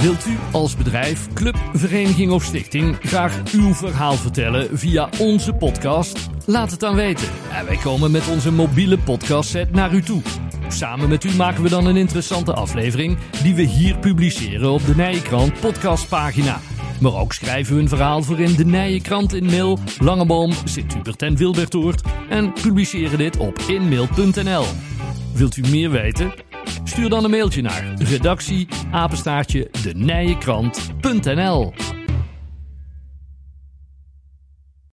Wilt u als bedrijf, club, vereniging of stichting graag uw verhaal vertellen via onze podcast? Laat het dan weten. En wij komen met onze mobiele podcastset naar u toe. Samen met u maken we dan een interessante aflevering die we hier publiceren op de Nijenkrant podcastpagina. Maar ook schrijven we een verhaal voor in de Nijenkrant in Mail, Langeboom, Sint-Hubert en Wilbertoort en publiceren dit op inmail.nl. Wilt u meer weten? Stuur dan een mailtje naar redactie apenstaartje de